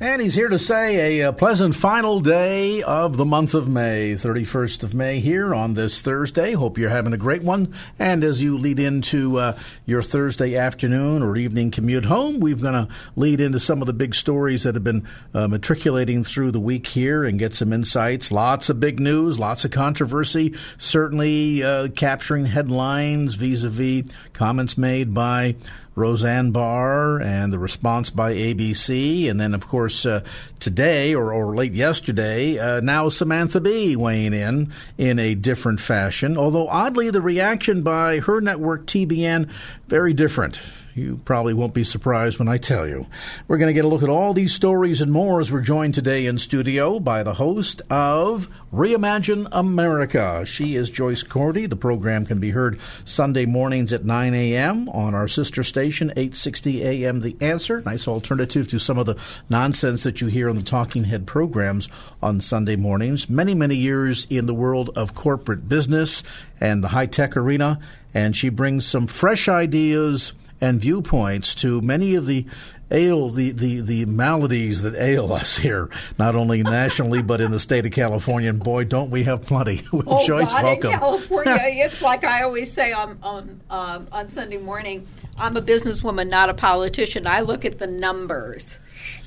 And he's here to say a, a, pleasant final day of the month of May, 31st of May, here on this Thursday. Hope you're having a great one. And as you lead into uh, your Thursday afternoon or evening commute home, we're going to lead into some of the big stories that have been uh, matriculating through the week here and get some insights. Lots of big news, lots of controversy, certainly uh, capturing headlines vis a vis comments made by Roseanne Barr and the response by ABC. And then, of course, uh, today or, or late yesterday, uh, now Samantha Bee weighing in in a different fashion. Although, oddly, the reaction by her network, TBS, very different. You probably won't be surprised when I tell you. We're going to get a look at all these stories and more as we're joined today in studio by the host of Reimagine America. She is Joyce Cordy. The program can be heard Sunday mornings at 9 a.m. on our sister station, 860 a.m. The Answer. Nice alternative to some of the nonsense that you hear on the Talking Head programs on Sunday mornings. Many, many years in the world of corporate business and the high tech arena, and she brings some fresh ideas and viewpoints to many of the ail the, the, the maladies that ail us here, not only nationally but in the state of California. And boy, don't we have plenty! oh, Joyce, God, welcome. In California, it's like I always say on on uh, on Sunday morning. I'm a businesswoman, not a politician. I look at the numbers.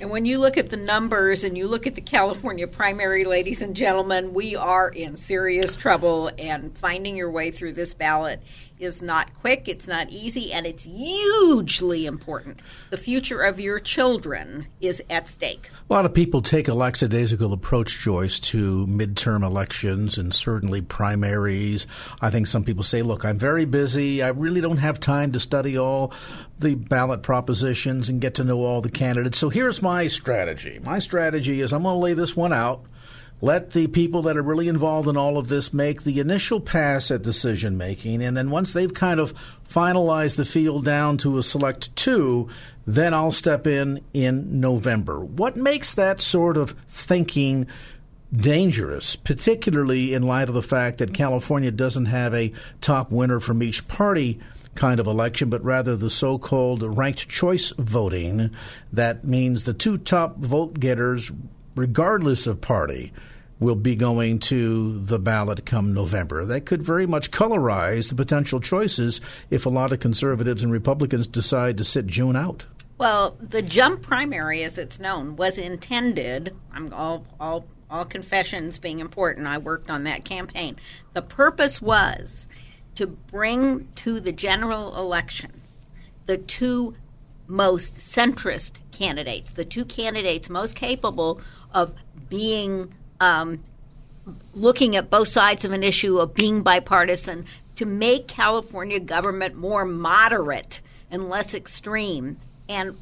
And when you look at the numbers and you look at the California primary, ladies and gentlemen, we are in serious trouble. And finding your way through this ballot is not quick, it's not easy, and it's hugely important. The future of your children is at stake. A lot of people take a lackadaisical approach, Joyce, to midterm elections and certainly primaries. I think some people say, look, I'm very busy. I really don't have time to study all the ballot propositions and get to know all the candidates. So here's my strategy. My strategy is I'm going to lay this one out let the people that are really involved in all of this make the initial pass at decision making. And then once they've kind of finalized the field down to a select two, then I'll step in in November. What makes that sort of thinking dangerous, particularly in light of the fact that California doesn't have a top winner from each party? kind of election, but rather the so called ranked choice voting. That means the two top vote getters, regardless of party, will be going to the ballot come November. That could very much colorize the potential choices if a lot of conservatives and Republicans decide to sit June out. Well, the jungle primary, as it's known, was intended. I'm all all all confessions being important. I worked on that campaign. The purpose was to bring to the general election the two most centrist candidates, the two candidates most capable of being um, looking at both sides of an issue of being bipartisan to make California government more moderate and less extreme. And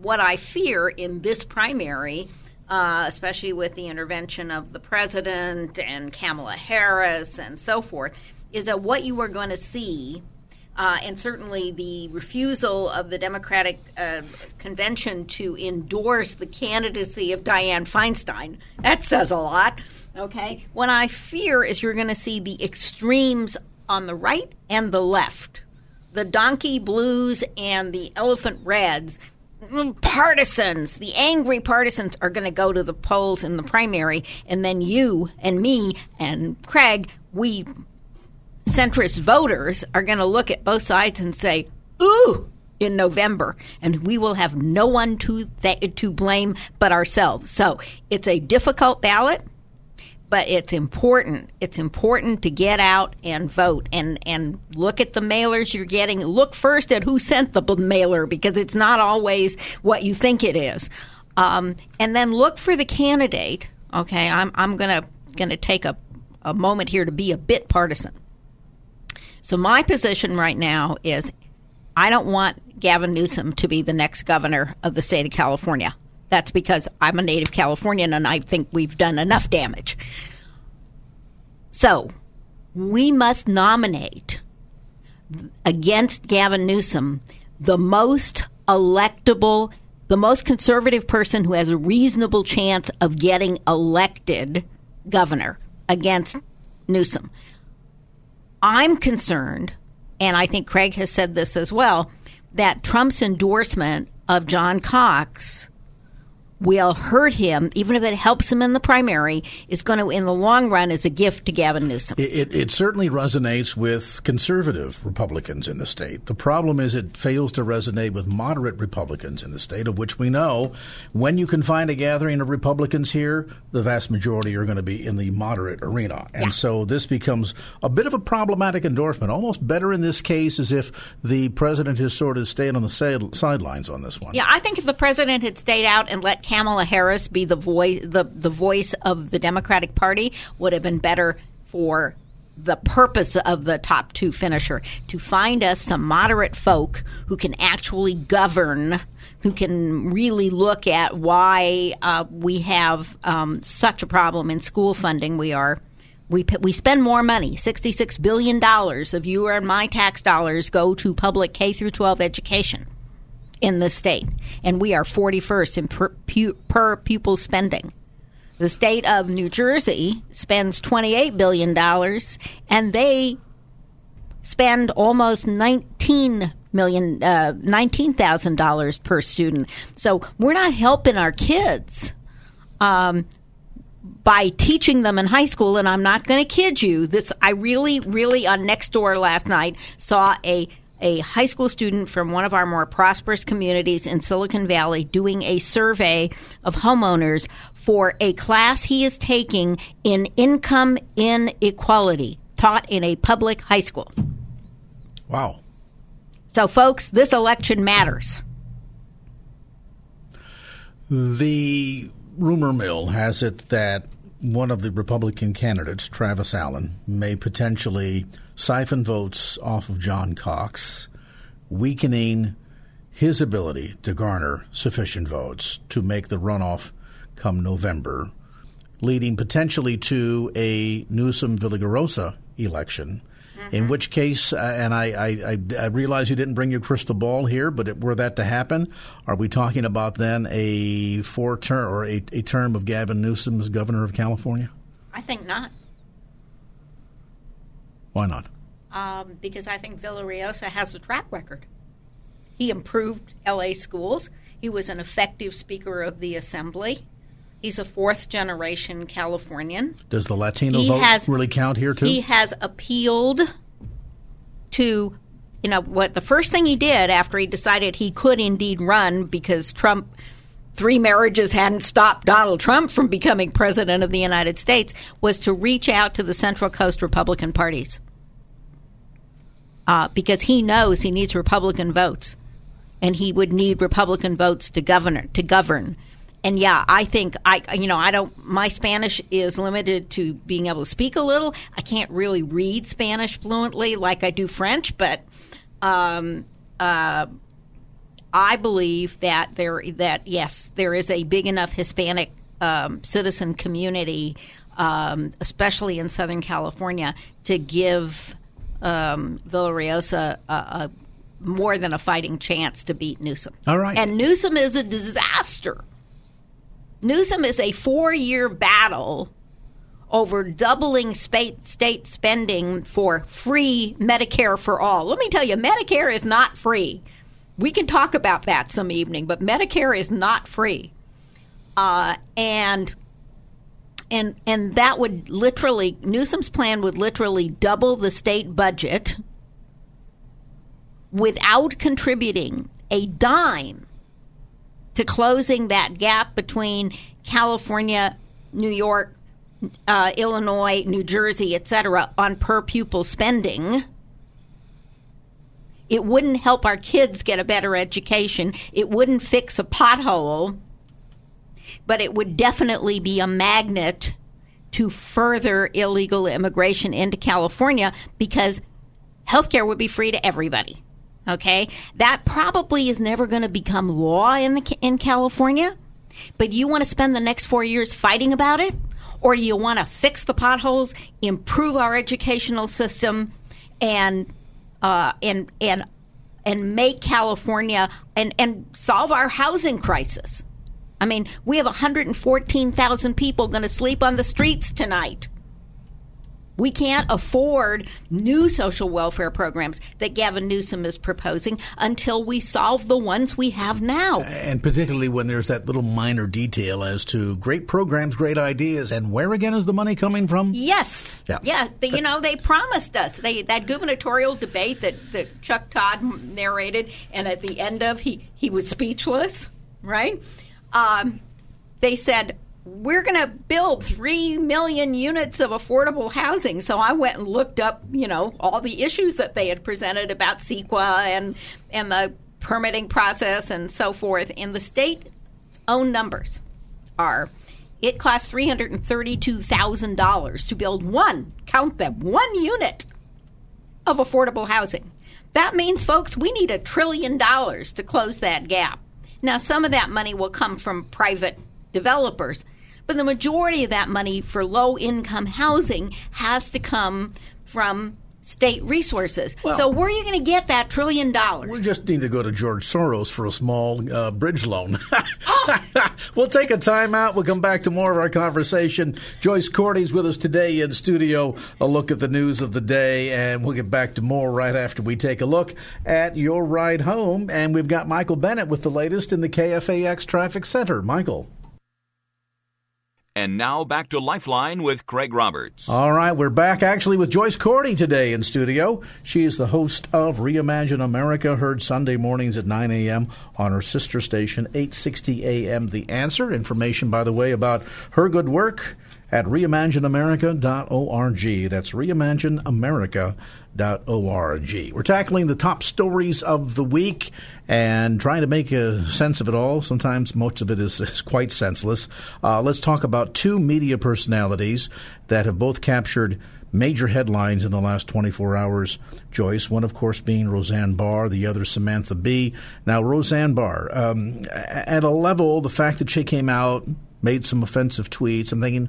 what I fear in this primary, uh, especially with the intervention of the president and Kamala Harris and so forth, is that what you are going to see uh, and certainly the refusal of the Democratic uh, convention to endorse the candidacy of Dianne Feinstein. That says a lot. Okay. What I fear is you're going to see the extremes on the right and the left, the donkey blues and the elephant reds. Partisans, the angry partisans are going to go to the polls in the primary, and then you and me and Craig, we centrist voters are going to look at both sides and say, ooh, in November, and we will have no one to th- to blame but ourselves. So it's a difficult ballot, but it's important. It's important to get out and vote and and look at the mailers you're getting. Look first at who sent the mailer because it's not always what you think it is, um, and then look for the candidate Okay, I'm I'm gonna gonna take a, a moment here to be a bit partisan. So my position right now is I don't want Gavin Newsom to be the next governor of the state of California. That's because I'm a native Californian and I think we've done enough damage. So we must nominate against Gavin Newsom the most electable, the most conservative person who has a reasonable chance of getting elected governor against Newsom. I'm concerned, and I think Craig has said this as well, that Trump's endorsement of John Cox will hurt him, even if it helps him in the primary, is going to, in the long run, is a gift to Gavin Newsom. It, it, it, certainly resonates with conservative Republicans in the state. The problem is it fails to resonate with moderate Republicans in the state, of which we know when you can find a gathering of Republicans here, the vast majority are going to be in the moderate arena. And yeah. so this becomes a bit of a problematic endorsement. Almost better in this case as if the president has sort of stayed on the sidelines on this one. Yeah, I think if the president had stayed out and let Kamala Harris be the voice the, the voice of the Democratic Party would have been better for the purpose of the top two finisher to find us some moderate folk who can actually govern who can really look at why uh, we have um, such a problem in school funding. We are we, we spend more money. $66 billion of your and my tax dollars go to public k through 12 education in the state, and we are 41st in per, pu- per pupil spending. The state of New Jersey spends $28 billion, and they spend almost 19 million uh, $19,000 per student. So we're not helping our kids. Um, by teaching them in high school, and I'm not going to kid you. This I really, really on Nextdoor last night saw a a high school student from one of our more prosperous communities in Silicon Valley doing a survey of homeowners for a class he is taking in income inequality taught in a public high school. Wow. So, folks, this election matters. The rumor mill has it that one of the Republican candidates, Travis Allen, may potentially siphon votes off of John Cox, weakening his ability to garner sufficient votes to make the runoff come November, leading potentially to a Newsom Villaraigosa election. Mm-hmm. In which case, uh, and I, I, I, realize you didn't bring your crystal ball here, but it, were that to happen, are we talking about then a four term or a, a term of Gavin Newsom as governor of California? I think not. Why not? Um, because I think Villaraigosa has a track record. He improved LA schools. He was an effective Speaker of the Assembly. He's a fourth generation Californian. Does the Latino he vote has, really count here too? He has appealed to, you know, what the first thing he did after he decided he could indeed run because Trump three marriages hadn't stopped Donald Trump from becoming president of the United States was to reach out to the Central Coast Republican parties uh, because he knows he needs Republican votes, and he would need Republican votes to govern to govern. And yeah, I think I you know I don't my Spanish is limited to being able to speak a little. I can't really read Spanish fluently like I do French, but um, uh, I believe that there that yes, there is a big enough Hispanic um, citizen community, um, especially in Southern California, to give um, a, a, more than a fighting chance to beat Newsom. All right, and Newsom is a disaster. Newsom is a four-year battle over doubling state state spending for free Medicare for all. Let me tell you, Medicare is not free. We can talk about that some evening, but Medicare is not free. Uh, and and and that would literally Newsom's plan would literally double the state budget without contributing a dime to closing that gap between California, New York, uh, Illinois, New Jersey, et cetera, on per pupil spending it wouldn't help our kids get a better education. It wouldn't fix a pothole. but it would definitely be a magnet to further illegal immigration into California because healthcare would be free to everybody. Okay, that probably is never going to become law in the, in California. But you want to spend the next four years fighting about it, or do you want to fix the potholes, improve our educational system, and uh, and and and make California and and solve our housing crisis? I mean, we have 114,000 people going to sleep on the streets tonight. We can't afford new social welfare programs that Gavin Newsom is proposing until we solve the ones we have now. And particularly when there's that little minor detail as to great programs, great ideas, and where again is the money coming from? Yes. Yeah. Yeah. The, you know, they promised us they, that gubernatorial debate that, that Chuck Todd narrated, and at the end of he he was speechless, right? Um, they said we're going to build 3 million units of affordable housing. So I went and looked up, you know, all the issues that they had presented about CEQA and, and the permitting process and so forth. And the state own numbers are it costs $332,000 to build one, count them, one unit of affordable housing. That means, folks, we need a trillion dollars to close that gap. Now, some of that money will come from private developers, but the majority of that money for low income housing has to come from state resources. Well, so where are you going to get that trillion dollars? We just need to go to George Soros for a small uh, bridge loan. oh. we'll take a time out. We'll come back to more of our conversation. Joyce Cordy's with us today in studio. A look at the news of the day, and we'll get back to more right after we take a look at your ride home. And we've got Michael Bennett with the latest in the KFAX Traffic Center. Michael. And now back to Lifeline with Craig Roberts. All right, we're back actually with Joyce Cordy today in studio. She is the host of Reimagine America, heard Sunday mornings at 9 a.m. on her sister station, 860 a.m. The Answer. Information, by the way, about her good work at reimagineamerica.org. That's reimagineamerica.org. We're tackling the top stories of the week and trying to make a sense of it all. Sometimes most of it is, is quite senseless. Uh, let's talk about two media personalities that have both captured major headlines in the last 24 hours, Joyce. One, of course, being Roseanne Barr, the other, Samantha Bee. Now, Roseanne Barr, um, at a level, the fact that she came out, made some offensive tweets, I'm thinking,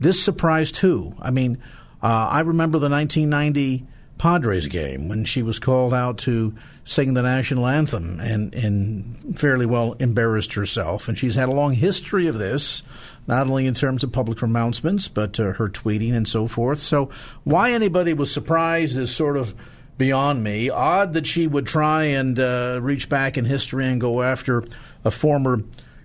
this surprised who? I mean, uh, I remember the 1990 Padres game when she was called out to sing the national anthem and, and fairly well embarrassed herself. And she's had a long history of this, not only in terms of public pronouncements, but uh, her tweeting and so forth. So, why anybody was surprised is sort of beyond me. Odd that she would try and uh, reach back in history and go after a former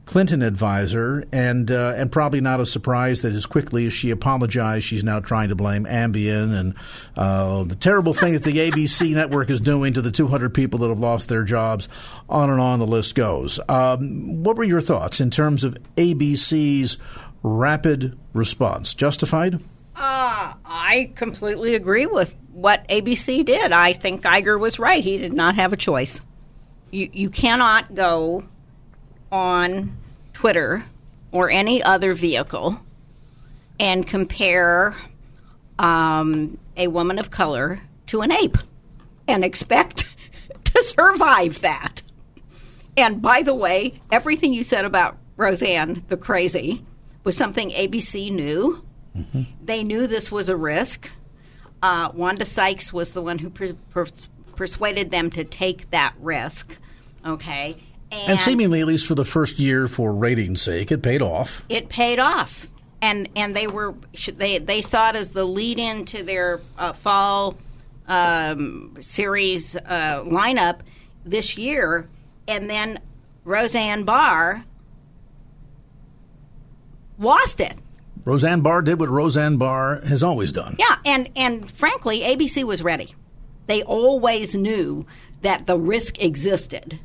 Clinton advisor, and uh, and probably not a surprise that as quickly as she apologized, she's now trying to blame Ambien and uh, the terrible thing that the ABC network is doing to the 200 people that have lost their jobs. On and on the list goes. Um, what were your thoughts in terms of ABC's rapid response? Justified? Uh, I completely agree with what ABC did. I think Iger was right. He did not have a choice. You you cannot go on Twitter or any other vehicle and compare um, a woman of color to an ape and expect to survive that. And by the way, everything you said about Roseanne the crazy was something ABC knew. Mm-hmm. They knew this was a risk. Uh, Wanda Sykes was the one who per- per- persuaded them to take that risk. Okay. And, and, seemingly, at least for the first year, for ratings' sake, it paid off. It paid off, and and they were they they saw it as the lead in to their uh, fall um, series uh, lineup this year, and then Roseanne Barr lost it. Roseanne Barr did what Roseanne Barr has always done. Yeah, and and frankly, ABC was ready. They always knew that the risk existed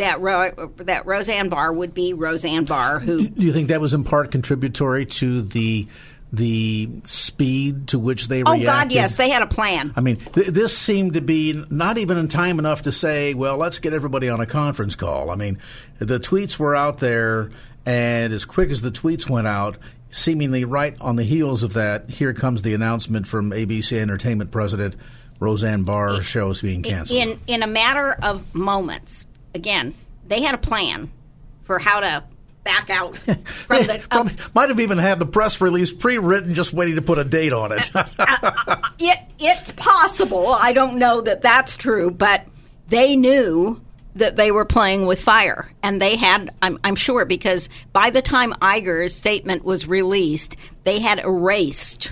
that Ro- that Roseanne Barr would be Roseanne Barr. Who do you think that was in part contributory to the the speed to which they oh, reacted? Oh God, yes, they had a plan. I mean, th- this seemed to be not even in time enough to say, "Well, let's get everybody on a conference call." I mean, the tweets were out there. And as quick as the tweets went out, seemingly right on the heels of that, here comes the announcement from ABC Entertainment President Roseanne Barr shows being canceled. In in a matter of moments. Again, they had a plan for how to back out from the. Probably, uh, might have even had the press release pre-written, just waiting to put a date on it. Uh, uh, it it's possible. I don't know that that's true, but they knew that they were playing with fire, and they had. I'm, I'm sure because by the time Iger's statement was released, they had erased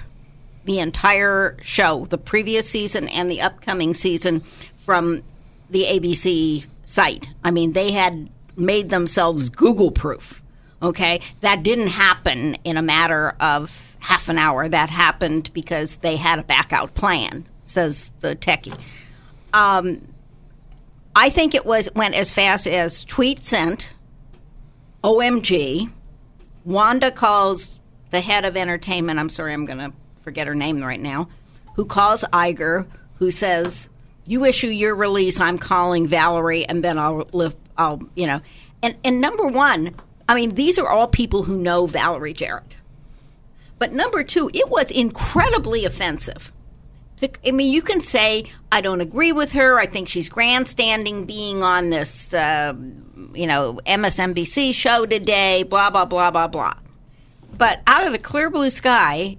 the entire show, the previous season and the upcoming season, from the ABC site. I mean, they had made themselves Google proof. Okay, that didn't happen in a matter of half an hour. That happened because they had a back out plan, says the techie. Um, I think it was went as fast as tweet sent. OMG, Wanda calls the head of entertainment. I'm sorry, I'm going to forget her name right now. Who calls Iger? Who says, "You issue your release. I'm calling Valerie, and then I'll live. I'll you know." And and number one, I mean, these are all people who know Valerie Jarrett. But number two, it was incredibly offensive. I mean, you can say, I don't agree with her. I think she's grandstanding being on this, uh, you know, MSNBC show today, blah, blah, blah, blah, blah. But out of the clear blue sky,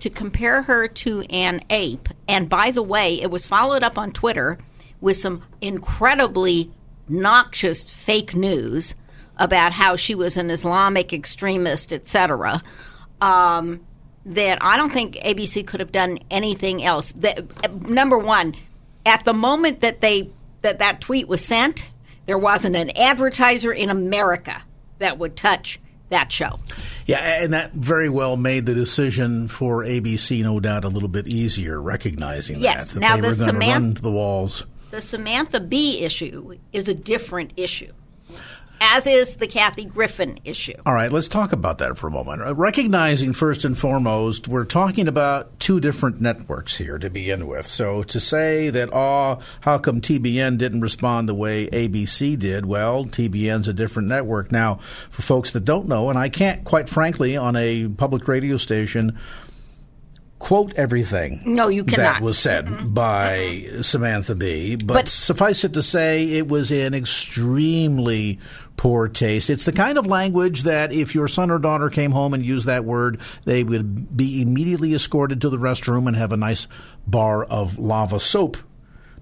to compare her to an ape, and by the way, it was followed up on Twitter with some incredibly noxious fake news about how she was an Islamic extremist, etc. Um, that I don't think ABC could have done anything else. That, number one, at the moment that they that that tweet was sent, there wasn't an advertiser in America that would touch that show. Yeah, and that very well made the decision for ABC, no doubt, a little bit easier, recognizing yes. that, that now they the were going to run to the walls. The Samantha Bee issue is a different issue as is the Kathy Griffin issue. All right, let's talk about that for a moment. Uh, recognizing first and foremost, we're talking about two different networks here to begin with. So to say that, oh, how come TBS didn't respond the way ABC did? Well, TBS's a different network. Now, for folks that don't know, and I can't quite frankly on a public radio station quote everything no, you cannot. that was said mm-hmm. by Samantha Bee, but, but, suffice it to say, it was an extremely poor taste. It's the kind of language that if your son or daughter came home and used that word, they would be immediately escorted to the restroom and have a nice bar of lava soap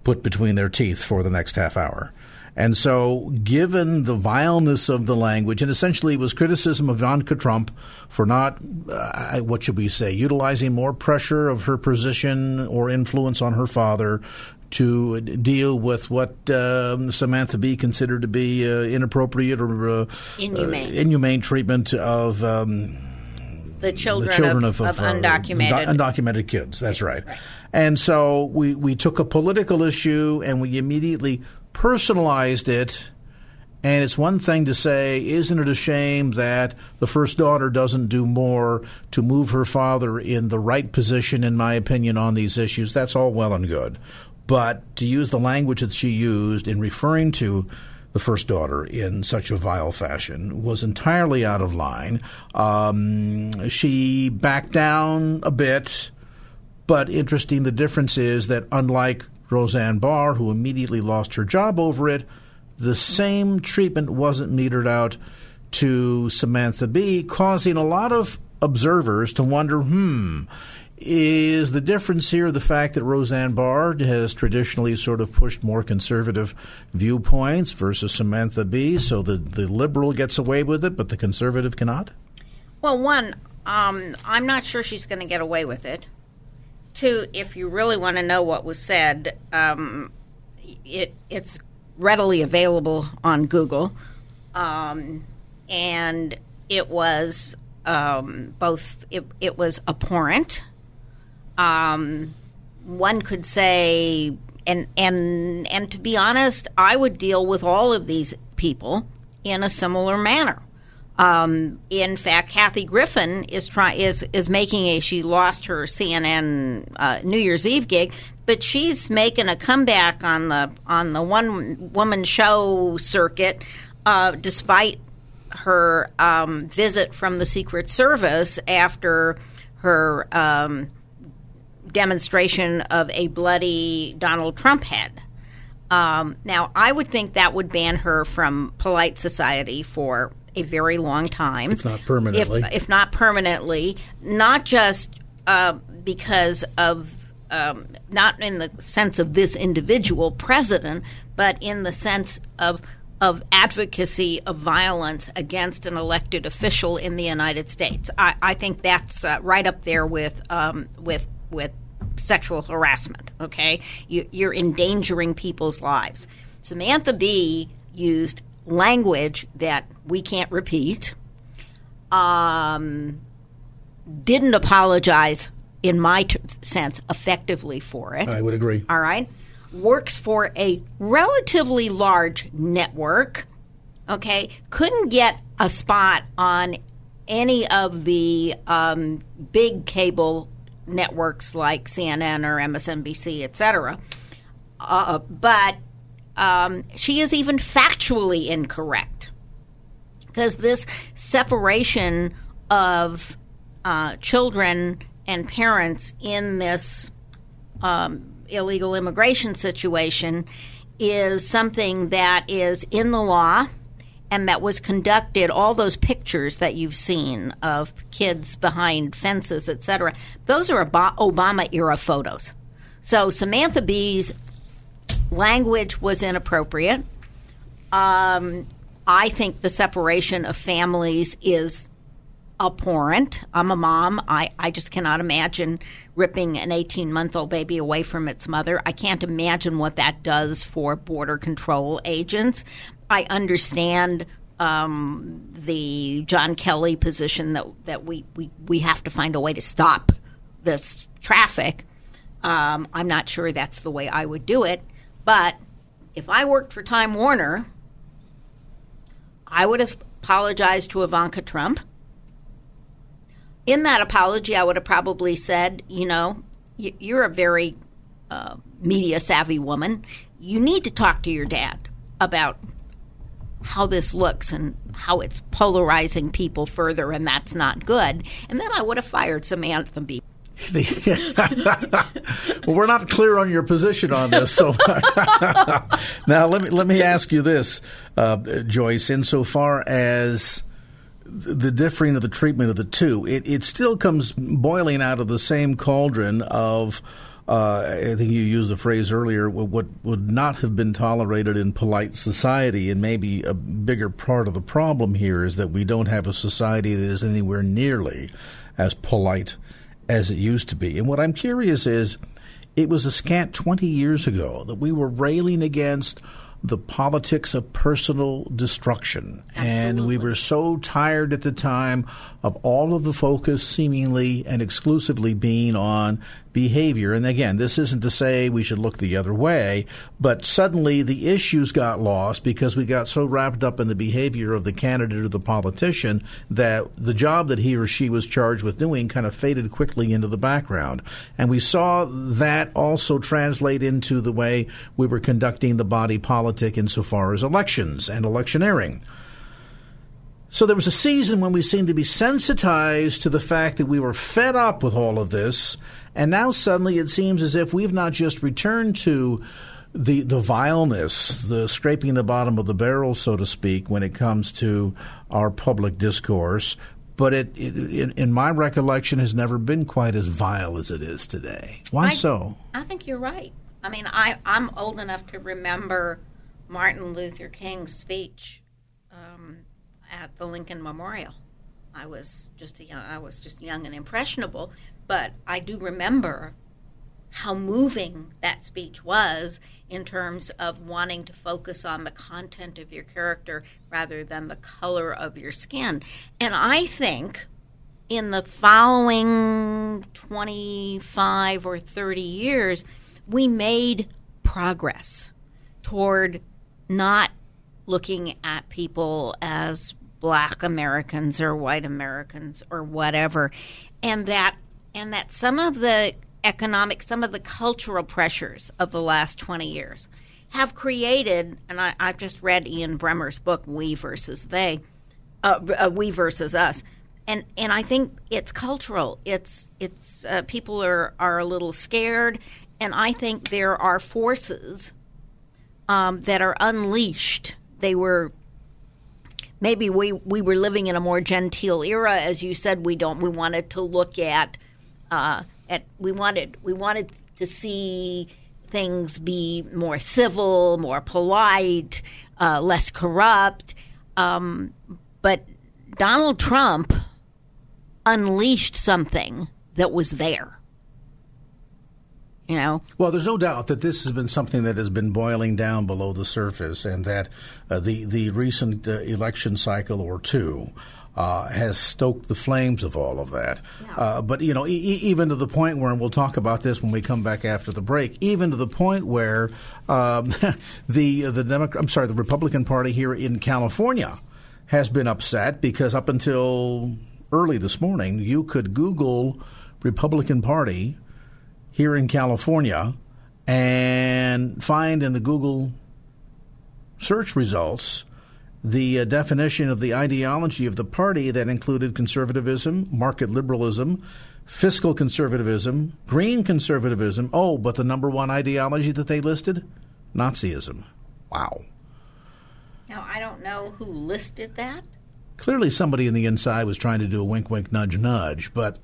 put between their teeth for the next half hour. And so, given the vileness of the language, and essentially it was criticism of Ivanka Trump for not, uh, what should we say, utilizing more pressure of her position or influence on her father to deal with what um, Samantha Bee considered to be uh, inappropriate or uh, inhumane. Uh, inhumane treatment of. Um, the children, the children of, of, of, of undocumented. undocumented kids. That's right. right. And so we, we took a political issue and we immediately personalized it. And it's one thing to say, isn't it a shame that the first daughter doesn't do more to move her father in the right position, in my opinion, on these issues? That's all well and good. But to use the language that she used in referring to the first daughter in such a vile fashion was entirely out of line. Um, she backed down a bit, but interesting, the difference is that unlike Roseanne Barr, who immediately lost her job over it, the same treatment wasn't metered out to Samantha Bee, causing a lot of observers to wonder hmm, is the difference here the fact that Roseanne Barr has traditionally sort of pushed more conservative viewpoints versus Samantha Bee, so the, the liberal gets away with it, but the conservative cannot? Well, one, um, I'm not sure she's going to get away with it. Two, if you really want to know what was said, um, it, it's readily available on Google. Um, and it was um, both, it, it, was abhorrent. Um, one could say, and, and, and to be honest, I would deal with all of these people in a similar manner. Um, in fact, Kathy Griffin is trying is is making a. She lost her CNN uh, New Year's Eve gig, but she's making a comeback on the on the one woman show circuit, uh, despite her um, visit from the Secret Service after her um, demonstration of a bloody Donald Trump head. Um, now, I would think that would ban her from polite society for a very long time, if not permanently. If, if not permanently, not just uh, because of um, not in the sense of this individual president, but in the sense of of advocacy of violence against an elected official in the United States. I, I think that's uh, right up there with um, with with sexual harassment. Okay, you, you're endangering people's lives. Samantha Bee used language that we can't repeat. Um, didn't apologize, in my t- sense, effectively for it. I would agree. All right. Works for a relatively large network. Okay. Couldn't get a spot on any of the um, big cable networks like CNN or MSNBC, et cetera. Uh, but um, she is even factually incorrect because this separation of uh, children and parents in this um, illegal immigration situation is something that is in the law and that was conducted all those pictures that you've seen of kids behind fences etc those are obama era photos. So samantha bee's language was inappropriate. Um, i think the separation of families is abhorrent. I'm a mom. I, I just cannot imagine ripping an 18 month old baby away from its mother. I can't imagine what that does for border control agents I understand um, the John Kelly position that that we, we, we have to find a way to stop this traffic. Um, I'm not sure that's the way I would do it, but if I worked for Time Warner, I would have apologized to Ivanka Trump. In that apology, I would have probably said, you know, you're a very uh, media savvy woman. You need to talk to your dad about how this looks and how it's polarizing people further, and that's not good. And then I would have fired Samantha Bee. well, we're not clear on your position on this. So now let me let me ask you this, uh, Joyce. Insofar as the differing of the treatment of the two, it, it still comes boiling out of the same cauldron of uh, I think you used the phrase earlier, what would not have been tolerated in polite society, and maybe a bigger part of the problem here is that we don't have a society that is anywhere nearly as polite as it used to be. And what I'm curious is, it was a scant 20 years ago that we were railing against the politics of personal destruction. Absolutely. And we were so tired at the time of all of the focus seemingly and exclusively being on behavior. And again, this isn't to say we should look the other way, but suddenly the issues got lost because we got so wrapped up in the behavior of the candidate or the politician that the job that he or she was charged with doing kind of faded quickly into the background. And we saw that also translate into the way we were conducting the body politic insofar as elections and electioneering. So there was a season when we seemed to be sensitized to the fact that we were fed up with all of this, and now suddenly it seems as if we've not just returned to the the vileness, the scraping the bottom of the barrel, so to speak, when it comes to our public discourse. But it, it in, in, my recollection, has never been quite as vile as it is today. Why I, so? I think you're right. I mean, I, I'm old enough to remember Martin Luther King's speech um, at the Lincoln Memorial. I was just a young, I was just young and impressionable, but I do remember how moving that speech was in terms of wanting to focus on the content of your character rather than the color of your skin. And I think in the following 25 or 30 years, we made progress toward not looking at people as black Americans or white Americans or whatever, and that and that some of the economic, some of the cultural pressures of the last twenty years have created, and I, have just read Ian Bremmer's book "We versus They," uh, uh, we versus us, and and I think it's cultural. It's it's uh, people are are a little scared, and I think there are forces um, that are unleashed. They were maybe we we were living in a more genteel era, as you said. We don't. We wanted to look at uh, at we wanted we wanted to see things be more civil, more polite, uh, less corrupt. Um, but Donald Trump unleashed something that was there. You know? Well, there's no doubt that this has been something that has been boiling down below the surface, and that uh, the the recent uh, election cycle or two. Uh, has stoked the flames of all of that. Yeah. Uh, but you know, e- even to the point where, and we'll talk about this when we come back after the break. Even to the point where um, the the Democrat, I'm sorry, the Republican Party here in California has been upset because up until early this morning, you could Google Republican Party here in California and find in the Google search results the uh, definition of the ideology of the party that included conservatism, market liberalism, fiscal conservatism, green conservatism. Oh, but the number one ideology that they listed? Nazism. Wow. Now, I don't know who listed that. Clearly, somebody in the inside was trying to do a wink, wink, nudge, nudge, but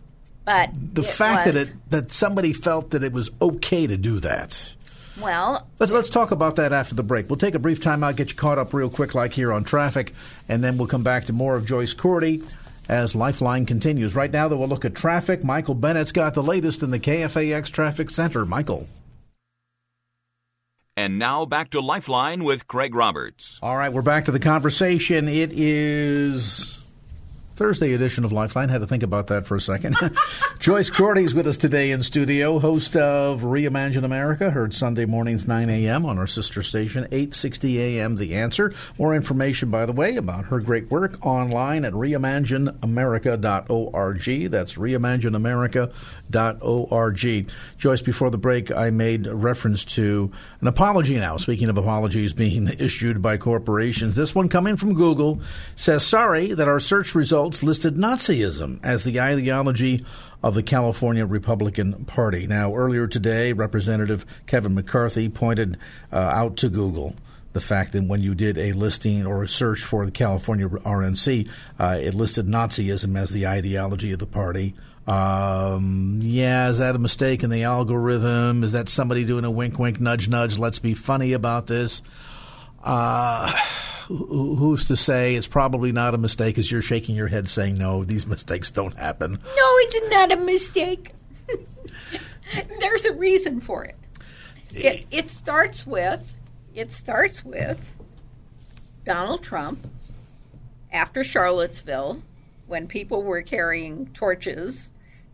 but the fact was. that it, that somebody felt that it was okay to do that. Well, let's let's talk about that after the break. We'll take a brief time out, get you caught up real quick, like here on traffic, and then we'll come back to more of Joyce Cordy as Lifeline continues. Right now, though, we'll look at traffic. Michael Bennett's got the latest in the KFAX Traffic Center. Michael. And now back to Lifeline with Craig Roberts. All right, we're back to the conversation. It is Thursday edition of Lifeline. Had to think about that for a second. Joyce Cordy is with us today in studio, host of Reimagine America, heard Sunday mornings 9 a.m. on our sister station, 860 a.m. The Answer. More information, by the way, about her great work online at reimagineamerica.org. That's reimagineamerica.org. Joyce, before the break, I made reference to an apology now. Speaking of apologies being issued by corporations, this one coming from Google says, sorry that our search results results listed Nazism as the ideology of the California Republican Party. Now, earlier today, Representative Kevin McCarthy pointed uh, out to Google the fact that when you did a listing or a search for the California RNC, uh, it listed Nazism as the ideology of the party. Um, yeah, is that a mistake in the algorithm? Is that somebody doing a wink, wink, nudge, nudge? Let's be funny about this. Uh, who's to say it's probably not a mistake as you're shaking your head saying, no, these mistakes don't happen? No, it's not a mistake. There's a reason for it. it. It starts with it starts with Donald Trump after Charlottesville when people were carrying torches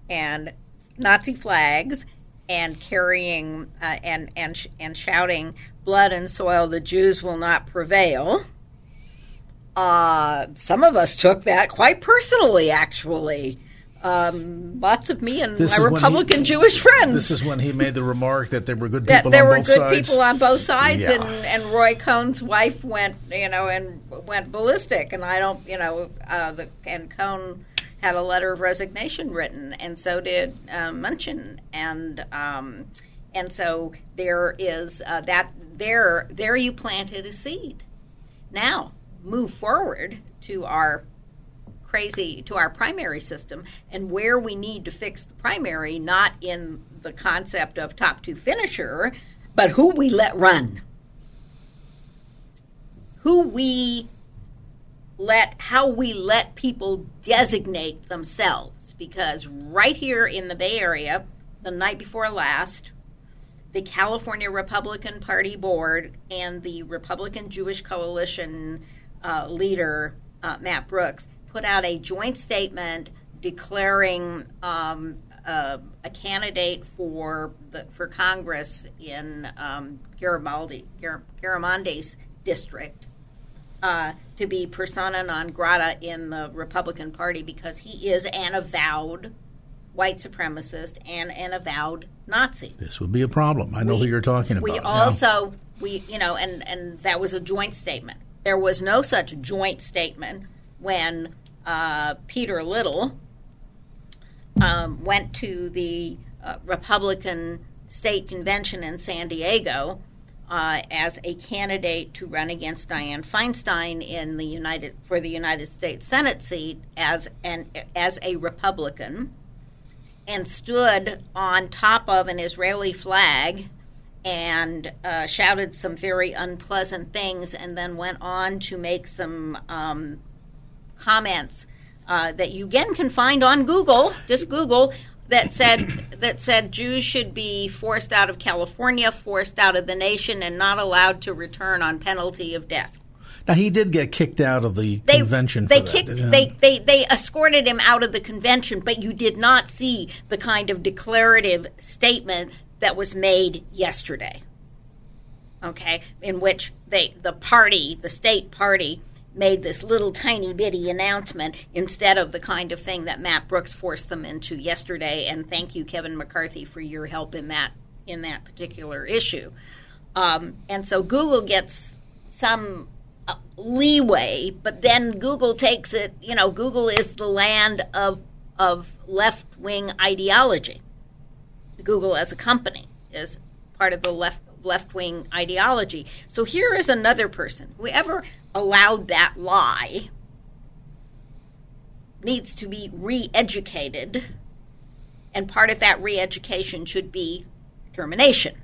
and Nazi flags and carrying uh, and and and shouting blood and soil the Jews will not prevail uh, some of us took that quite personally, actually. Um, lots of me and this my Republican he, Jewish friends. This is when he made the remark that there were good people there on both sides. There were good people on both sides, yeah. and, and Roy Cohn's wife went, you know, and went ballistic. And I don't, you know, uh, the, and Cohn had a letter of resignation written, and so did uh, Mnuchin, and um, and so there is uh, that there there you planted a seed. Now move forward to our crazy to our primary system and where we need to fix the primary not in the concept of top two finisher but who we let run who we let how we let people designate themselves because right here in the bay area the night before last the California Republican Party board and the Republican Jewish Coalition uh, leader, uh, Matt Brooks, put out a joint statement declaring um, uh, a candidate for the, for Congress in um, Garibaldi Gar- district uh, to be persona non grata in the Republican Party because he is an avowed white supremacist and an avowed Nazi. This would be a problem. I know we, who you're talking about. We also we you know and and that was a joint statement. There was no such joint statement when uh, Peter Little um, went to the uh, Republican state convention in San Diego uh, as a candidate to run against Dianne Feinstein in the United for the United States Senate seat as an as a Republican, and stood on top of an Israeli flag and uh, shouted some very unpleasant things, and then went on to make some um, comments uh, that you again can find on Google. Just Google that said that said Jews should be forced out of California, forced out of the nation, and not allowed to return on penalty of death. Now he did get kicked out of the They, convention. they for kicked. that, They, they they escorted him out of the convention, but you did not see the kind of declarative statement that was made yesterday. Okay, in which they the party, the state party, made this little tiny bitty announcement instead of the kind of thing that Matt Brooks forced them into yesterday. And thank you, Kevin McCarthy, for your help in that in that particular issue. Um, and so Google gets some leeway, but then Google takes it. You know, Google is the land of of left wing ideology. Google as a company is part of the left left wing ideology. So here is another person. Whoever allowed that lie needs to be re educated, and part of that re education should be termination.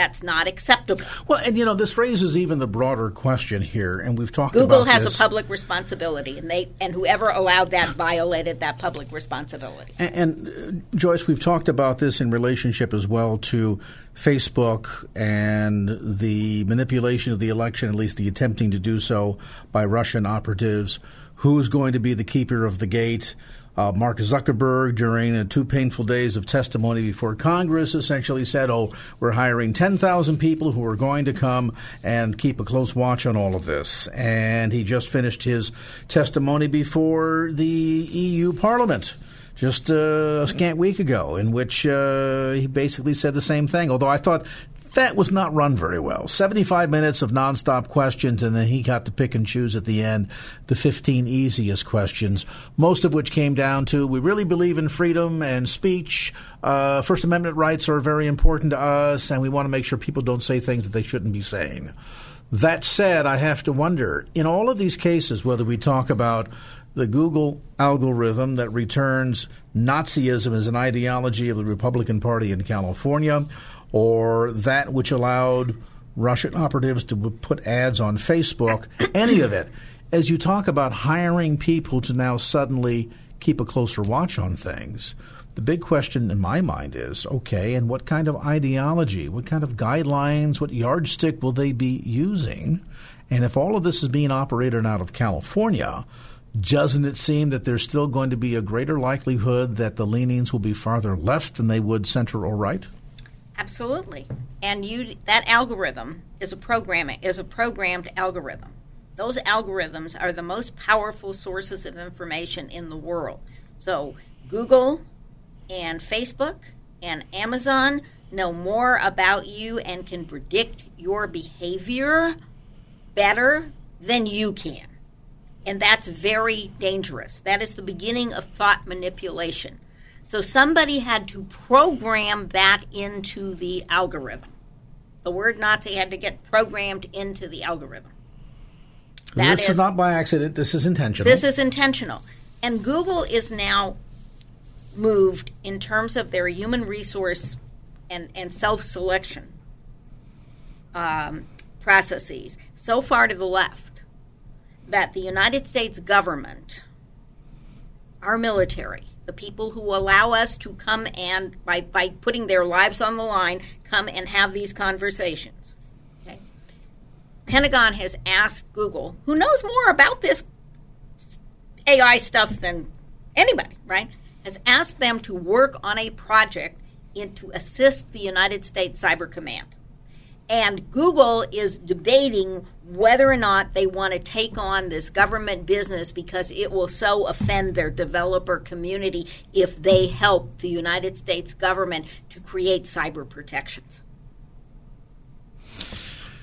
That's not acceptable. Well, and you know, this raises even the broader question here, and we've talked about Google has this. a public responsibility, and they and whoever allowed that violated that public responsibility. And, and uh, Joyce, we've talked about this in relationship as well to Facebook and the manipulation of the election, at least the attempting to do so by Russian operatives. Who's going to be the keeper of the gate? Uh, Mark Zuckerberg, during uh, two painful days of testimony before Congress, essentially said, Oh, we're hiring 10,000 people who are going to come and keep a close watch on all of this. And he just finished his testimony before the EU Parliament just uh, a scant week ago, in which uh, he basically said the same thing. Although I thought that was not run very well. 75 minutes of nonstop questions, and then he got to pick and choose at the end the 15 easiest questions, most of which came down to we really believe in freedom and speech. Uh, First Amendment rights are very important to us, and we want to make sure people don't say things that they shouldn't be saying. That said, I have to wonder in all of these cases, whether we talk about the Google algorithm that returns Nazism as an ideology of the Republican Party in California, or that which allowed Russian operatives to put ads on Facebook, any of it, as you talk about hiring people to now suddenly keep a closer watch on things, the big question in my mind is okay, and what kind of ideology, what kind of guidelines, what yardstick will they be using? And if all of this is being operated out of California, doesn't it seem that there's still going to be a greater likelihood that the leanings will be farther left than they would center or right? Absolutely. And you that algorithm is a programming is a programmed algorithm. Those algorithms are the most powerful sources of information in the world. So Google and Facebook and Amazon know more about you and can predict your behavior better than you can. And that's very dangerous. That is the beginning of thought manipulation. So somebody had to program that into the algorithm. The word Nazi had to get programmed into the algorithm. That this is, is- not by accident. This is intentional. This is intentional. And Google is now moved in terms of their human resource and, and self selection um, processes so far to the left that the United States government, our military, the people who allow us to come and, by, by putting their lives on the line, come and have these conversations. Okay? Pentagon has asked Google, who knows more about this AI stuff than anybody, right? Has asked them to work on a project in, to assist the United States Cyber Command. And Google is debating whether or not they want to take on this government business because it will so offend their developer community if they help the United States government to create cyber protections.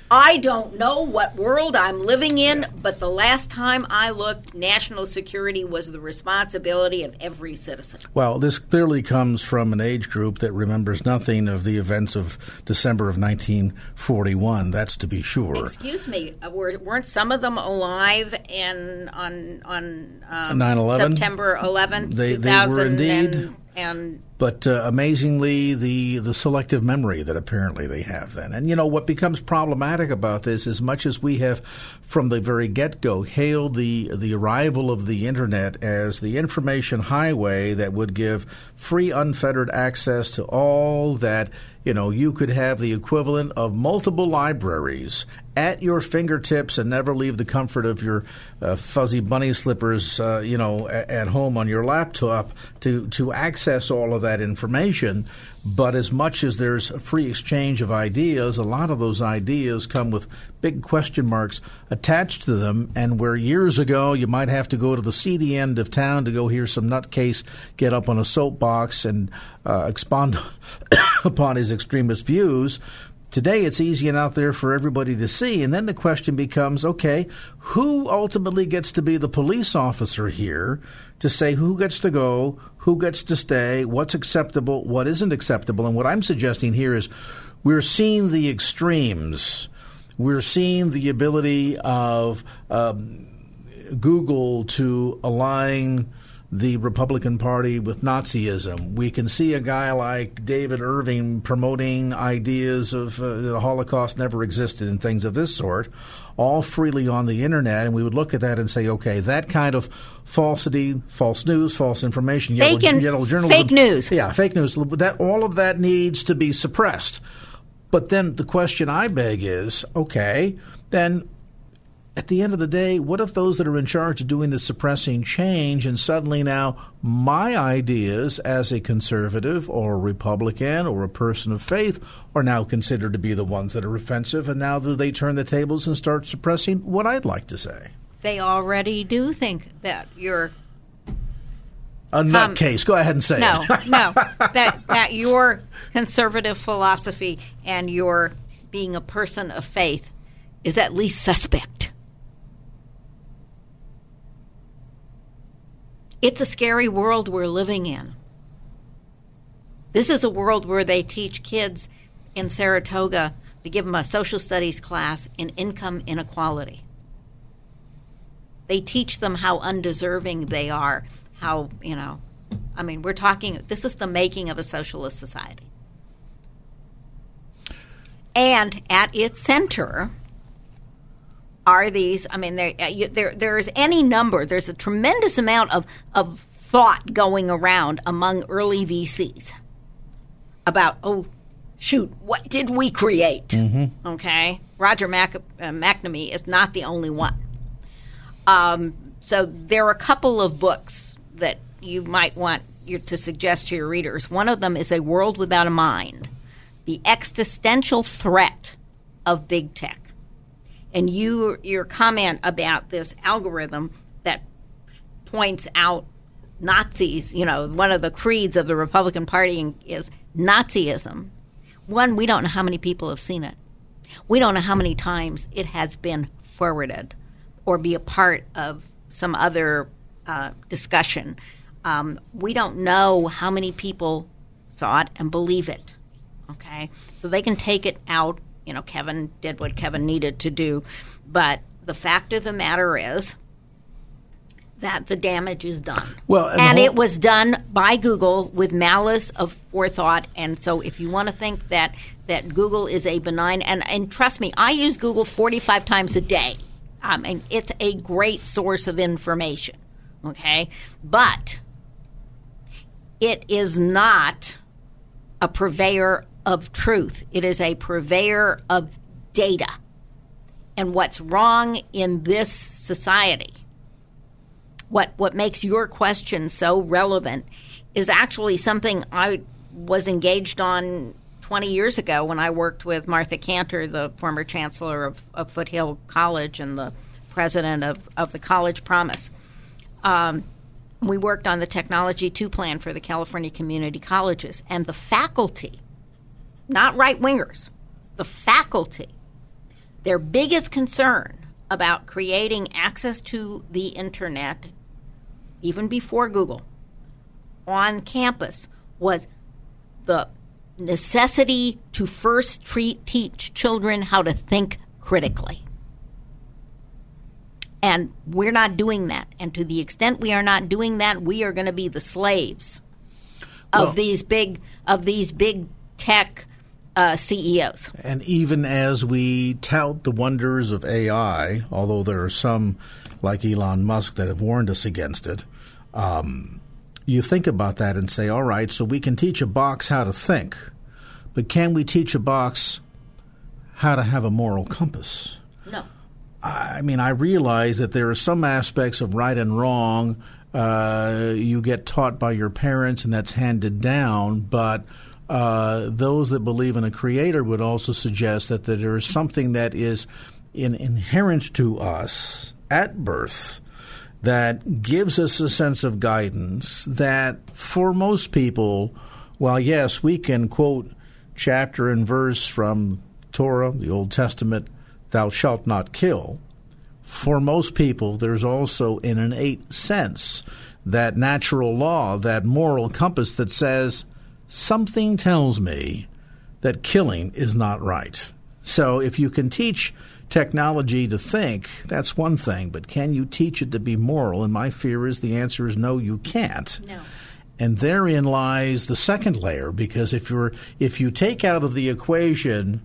I don't know what world I'm living in, but the last time I looked, national security was the responsibility of every citizen. Well, this clearly comes from an age group that remembers nothing of the events of December of 1941. That's to be sure. Excuse me, uh, were, weren't some of them alive in on on um, 9/11? September 11th, They- they were indeed. and, and but uh, amazingly, the the selective memory that apparently they have then, and you know what becomes problematic about this, as much as we have from the very get go hailed the the arrival of the internet as the information highway that would give free, unfettered access to all that. You know, you could have the equivalent of multiple libraries at your fingertips and never leave the comfort of your uh, fuzzy bunny slippers, uh, you know, a- at home on your laptop to, to access all of that information. But as much as there's a free exchange of ideas, a lot of those ideas come with big question marks attached to them. And where years ago you might have to go to the seedy end of town to go hear some nutcase get up on a soapbox and uh, expound upon his extremist views, Today, it's easy and out there for everybody to see. And then the question becomes okay, who ultimately gets to be the police officer here to say who gets to go, who gets to stay, what's acceptable, what isn't acceptable? And what I'm suggesting here is we're seeing the extremes. We're seeing the ability of um, Google to align the Republican Party with Nazism. We can see a guy like David Irving promoting ideas of uh, the Holocaust never existed and things of this sort, all freely on the internet. And we would look at that and say, okay, that kind of falsity, false news, false information, Fake yellow, yellow journalism, fake news. yeah, fake news. That all of that needs to be suppressed. But then the question I beg is, okay, then at the end of the day, what if those that are in charge of doing the suppressing change and suddenly now my ideas as a conservative or a Republican or a person of faith are now considered to be the ones that are offensive and now do they turn the tables and start suppressing what I'd like to say? they already do think that you're A um, nutcase. Go ahead and say no, it. no, that that your conservative philosophy and your being a person of faith is at least suspect. It's a scary world we're living in. This is a world where they teach kids in Saratoga to give them a social studies class in income inequality. They teach them how undeserving they are, how, you know, I mean, we're talking, this is the making of a socialist society. And at its center are these, I mean, there, uh, you- there, there is any number, there's a tremendous amount of, of thought going around among early VCs about, oh, shoot, what did we create? Okay? Roger Mac, uh, McNamee is not the only one. Um, so there are a couple of books that you might want your, to suggest to your readers. One of them is A World Without a Mind The Existential Threat of Big Tech. And you, your comment about this algorithm that points out Nazis, you know, one of the creeds of the Republican Party is Nazism. One, we don't know how many people have seen it. We don't know how many times it has been forwarded or be a part of some other uh, discussion. Um, we don't know how many people saw it and believe it. Okay, so they can take it out. You know, Kevin did what Kevin needed to do, but the fact of the matter is that the damage is done. Well, and and, whole- it was done by Google with malice of forethought. And so, if you want to think that that Google is a benign, and and trust me, I use Google forty five times a day. I mean, it's a great source of information. Okay, but it is not a purveyor of truth. It is a purveyor of data. And what's wrong in this society, what, what makes your question so relevant, is actually something I was engaged on 20 years ago when I worked with Martha Kanter, the former chancellor of, of Foothill College and the president of, of the College Promise. Um, we worked on the Technology 2 plan for the California community colleges, and the faculty, not right wingers, the faculty, Their biggest concern about creating access to the internet, even before Google, on campus was the necessity to first treat, teach children how to think critically. And we're not doing that. And to the extent we are not doing that, we are going to be the slaves of Well- these big of these big tech uh, CEOs. And even as we tout the wonders of AI, although there are some like Elon Musk that have warned us against it, um, you think about that and say, all right, so we can teach a box how to think, but can we teach a box how to have a moral compass? No. I mean, I realize that there are some aspects of right and wrong uh, you get taught by your parents, and that's handed down. But uh, those that believe in a creator would also suggest that, that there is something that is in, inherent to us at birth that gives us a sense of guidance that for most people, while yes, we can quote chapter and verse from Torah, the Old Testament, thou shalt not kill, for most people, there's also an innate sense, that natural law, that moral compass that says, something tells me that killing is not right. So if you can teach technology to think, that's one thing, but can you teach it to be moral? And my fear is the answer is no, you can't. No. And therein lies the second layer, because if you're if you take out of the equation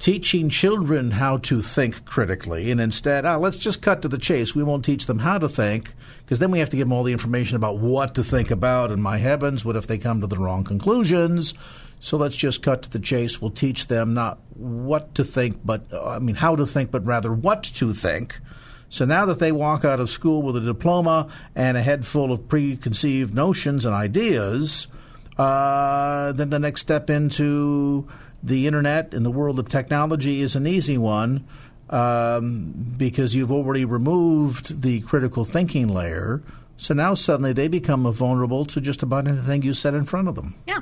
teaching children how to think critically, and instead, oh, let's just cut to the chase. We won't teach them how to think, because then we have to give them all the information about what to think about. And my heavens, what if they come to the wrong conclusions? So let's just cut to the chase. We'll teach them not what to think, but uh, I mean how to think, but rather what to think. So now that they walk out of school with a diploma and a head full of preconceived notions and ideas, uh, then the next step into the internet and the world of technology is an easy one um, because you've already removed the critical thinking layer. So now suddenly they become vulnerable to just about anything you set in front of them. Yeah.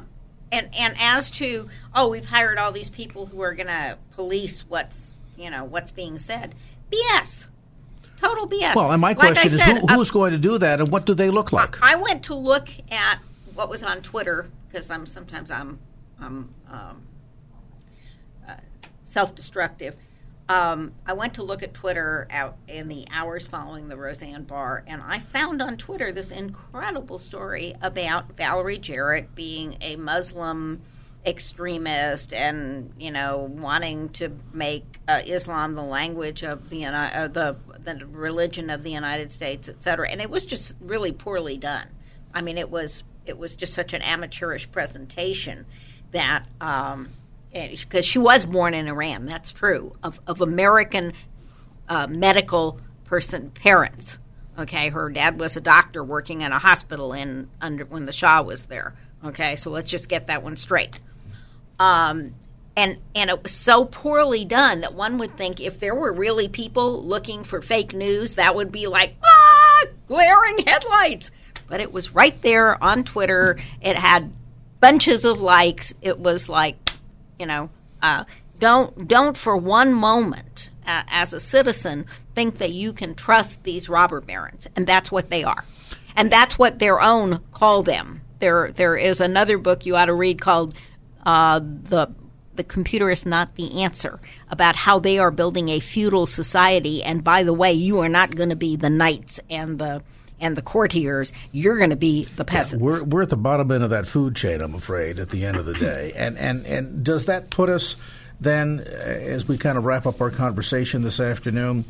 And and as to oh, we've hired all these people who are going to police what's you know what's being said. BS. Total BS. Well, and my Like I question is who, uh, who's going to do that and what do they look like? I went to look at what was on Twitter because I'm sometimes I'm I'm um, uh, self-destructive. Um, I went to look at Twitter out in the hours following the Roseanne Barr, and I found on Twitter this incredible story about Valerie Jarrett being a Muslim extremist and you know wanting to make uh, Islam the language of the uh, the the religion of the United States, et cetera. And it was just really poorly done. I mean, it was it was just such an amateurish presentation that um, because she was born in Iran, that's true of of American uh, medical person parents. Okay, her dad was a doctor working in a hospital in under when the Shah was there. Okay, so let's just get that one straight. Um, and and it was so poorly done that one would think if there were really people looking for fake news, that would be like ah, glaring headlights. But it was right there on Twitter. It had bunches of likes. It was like, you know, uh, don't don't for one moment uh, as a citizen think that you can trust these robber barons, and that's what they are, and that's what their own call them. There there is another book you ought to read called uh, the the computer is not the answer about how they are building a feudal society. And by the way, you are not going to be the knights and the and the courtiers. You're going to be the peasants. We're we're at the bottom end of that food chain, I'm afraid, at the end of the day. And and and does that put us then, uh, as we kind of wrap up our conversation this afternoon,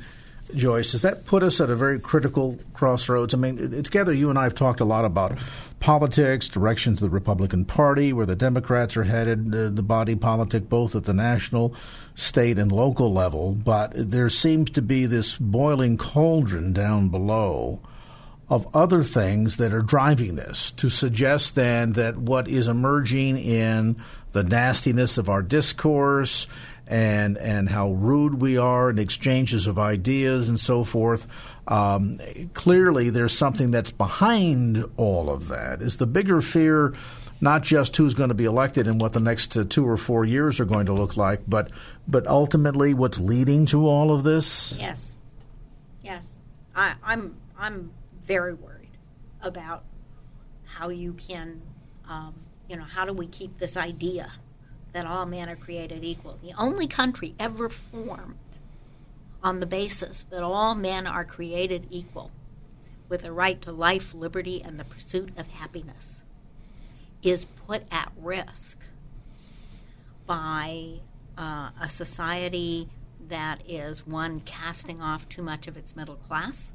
Joyce? Does that put us at a very critical crossroads? I mean, together you and I have talked a lot about politics, direction to the Republican Party, where the Democrats are headed, uh, the body politic, both at the national, state, and local level. But there seems to be this boiling cauldron down below of other things that are driving this to suggest then that what is emerging in the nastiness of our discourse and and how rude we are in exchanges of ideas and so forth. Um, clearly, there's something that's behind all of that. Is the bigger fear not just who's going to be elected and what the next two or four years are going to look like, but but ultimately what's leading to all of this. Yes, yes, I, I'm I'm very worried about how you can, um, you know, how do we keep this idea that all men are created equal? The only country ever formed on the basis that all men are created equal with the right to life, liberty, and the pursuit of happiness is put at risk by uh, a society that is one casting off too much of its middle class,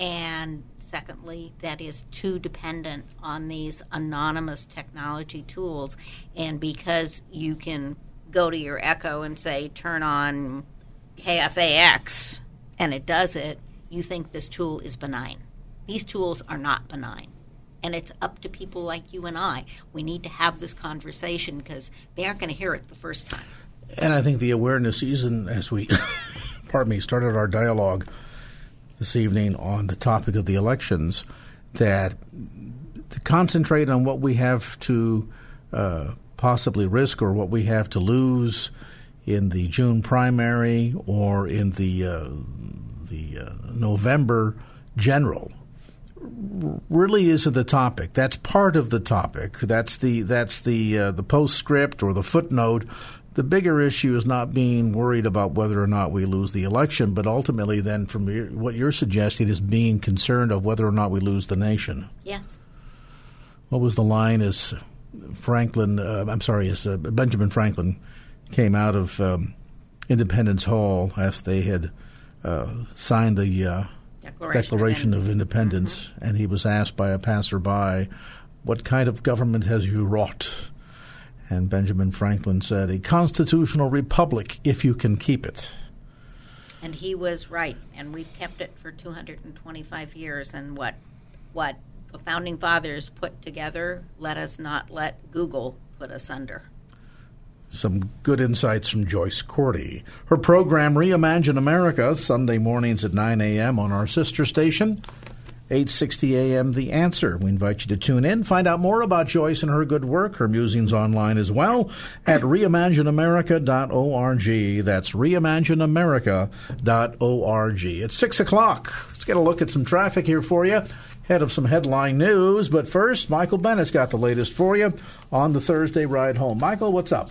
and secondly, that is too dependent on these anonymous technology tools. And because you can go to your Echo and say, turn on KFAX, and it does it, you think this tool is benign. These tools are not benign. And it's up to people like you and I. We need to have this conversation because they aren't going to hear it the first time. And I think the awareness season, as we, pardon me, started our dialogue this evening on the topic of the elections, that to concentrate on what we have to uh, possibly risk or what we have to lose in the June primary or in the uh, the uh, November general really isn't the topic. That's part of the topic. That's the that's the uh, the postscript or the footnote. The bigger issue is not being worried about whether or not we lose the election, but ultimately, then, from your, what you're suggesting, is being concerned of whether or not we lose the nation. Yes. What was the line? As Franklin, uh, I'm sorry, as uh, Benjamin Franklin came out of um, Independence Hall after they had uh, signed the uh, Declaration, Declaration of of Independence, Mm-hmm. and he was asked by a passerby, "What kind of government has you wrought?" And Benjamin Franklin said, "A constitutional republic, if you can keep it." And he was right, and we've kept it for 225 years. And what what the founding fathers put together, let us not let Google put us under. Some good insights from Joyce Cordy. Her program, Reimagine America, Sunday mornings at 9 a.m. on our sister station, 860 a.m. The Answer. We invite you to tune in, find out more about Joyce and her good work, her musings online as well, at reimagineamerica.org. That's reimagineamerica.org. It's 6 o'clock. Let's get a look at some traffic here for you. Head of some headline news, but first, Michael Bennett's got the latest for you on the Thursday ride home. Michael, what's up?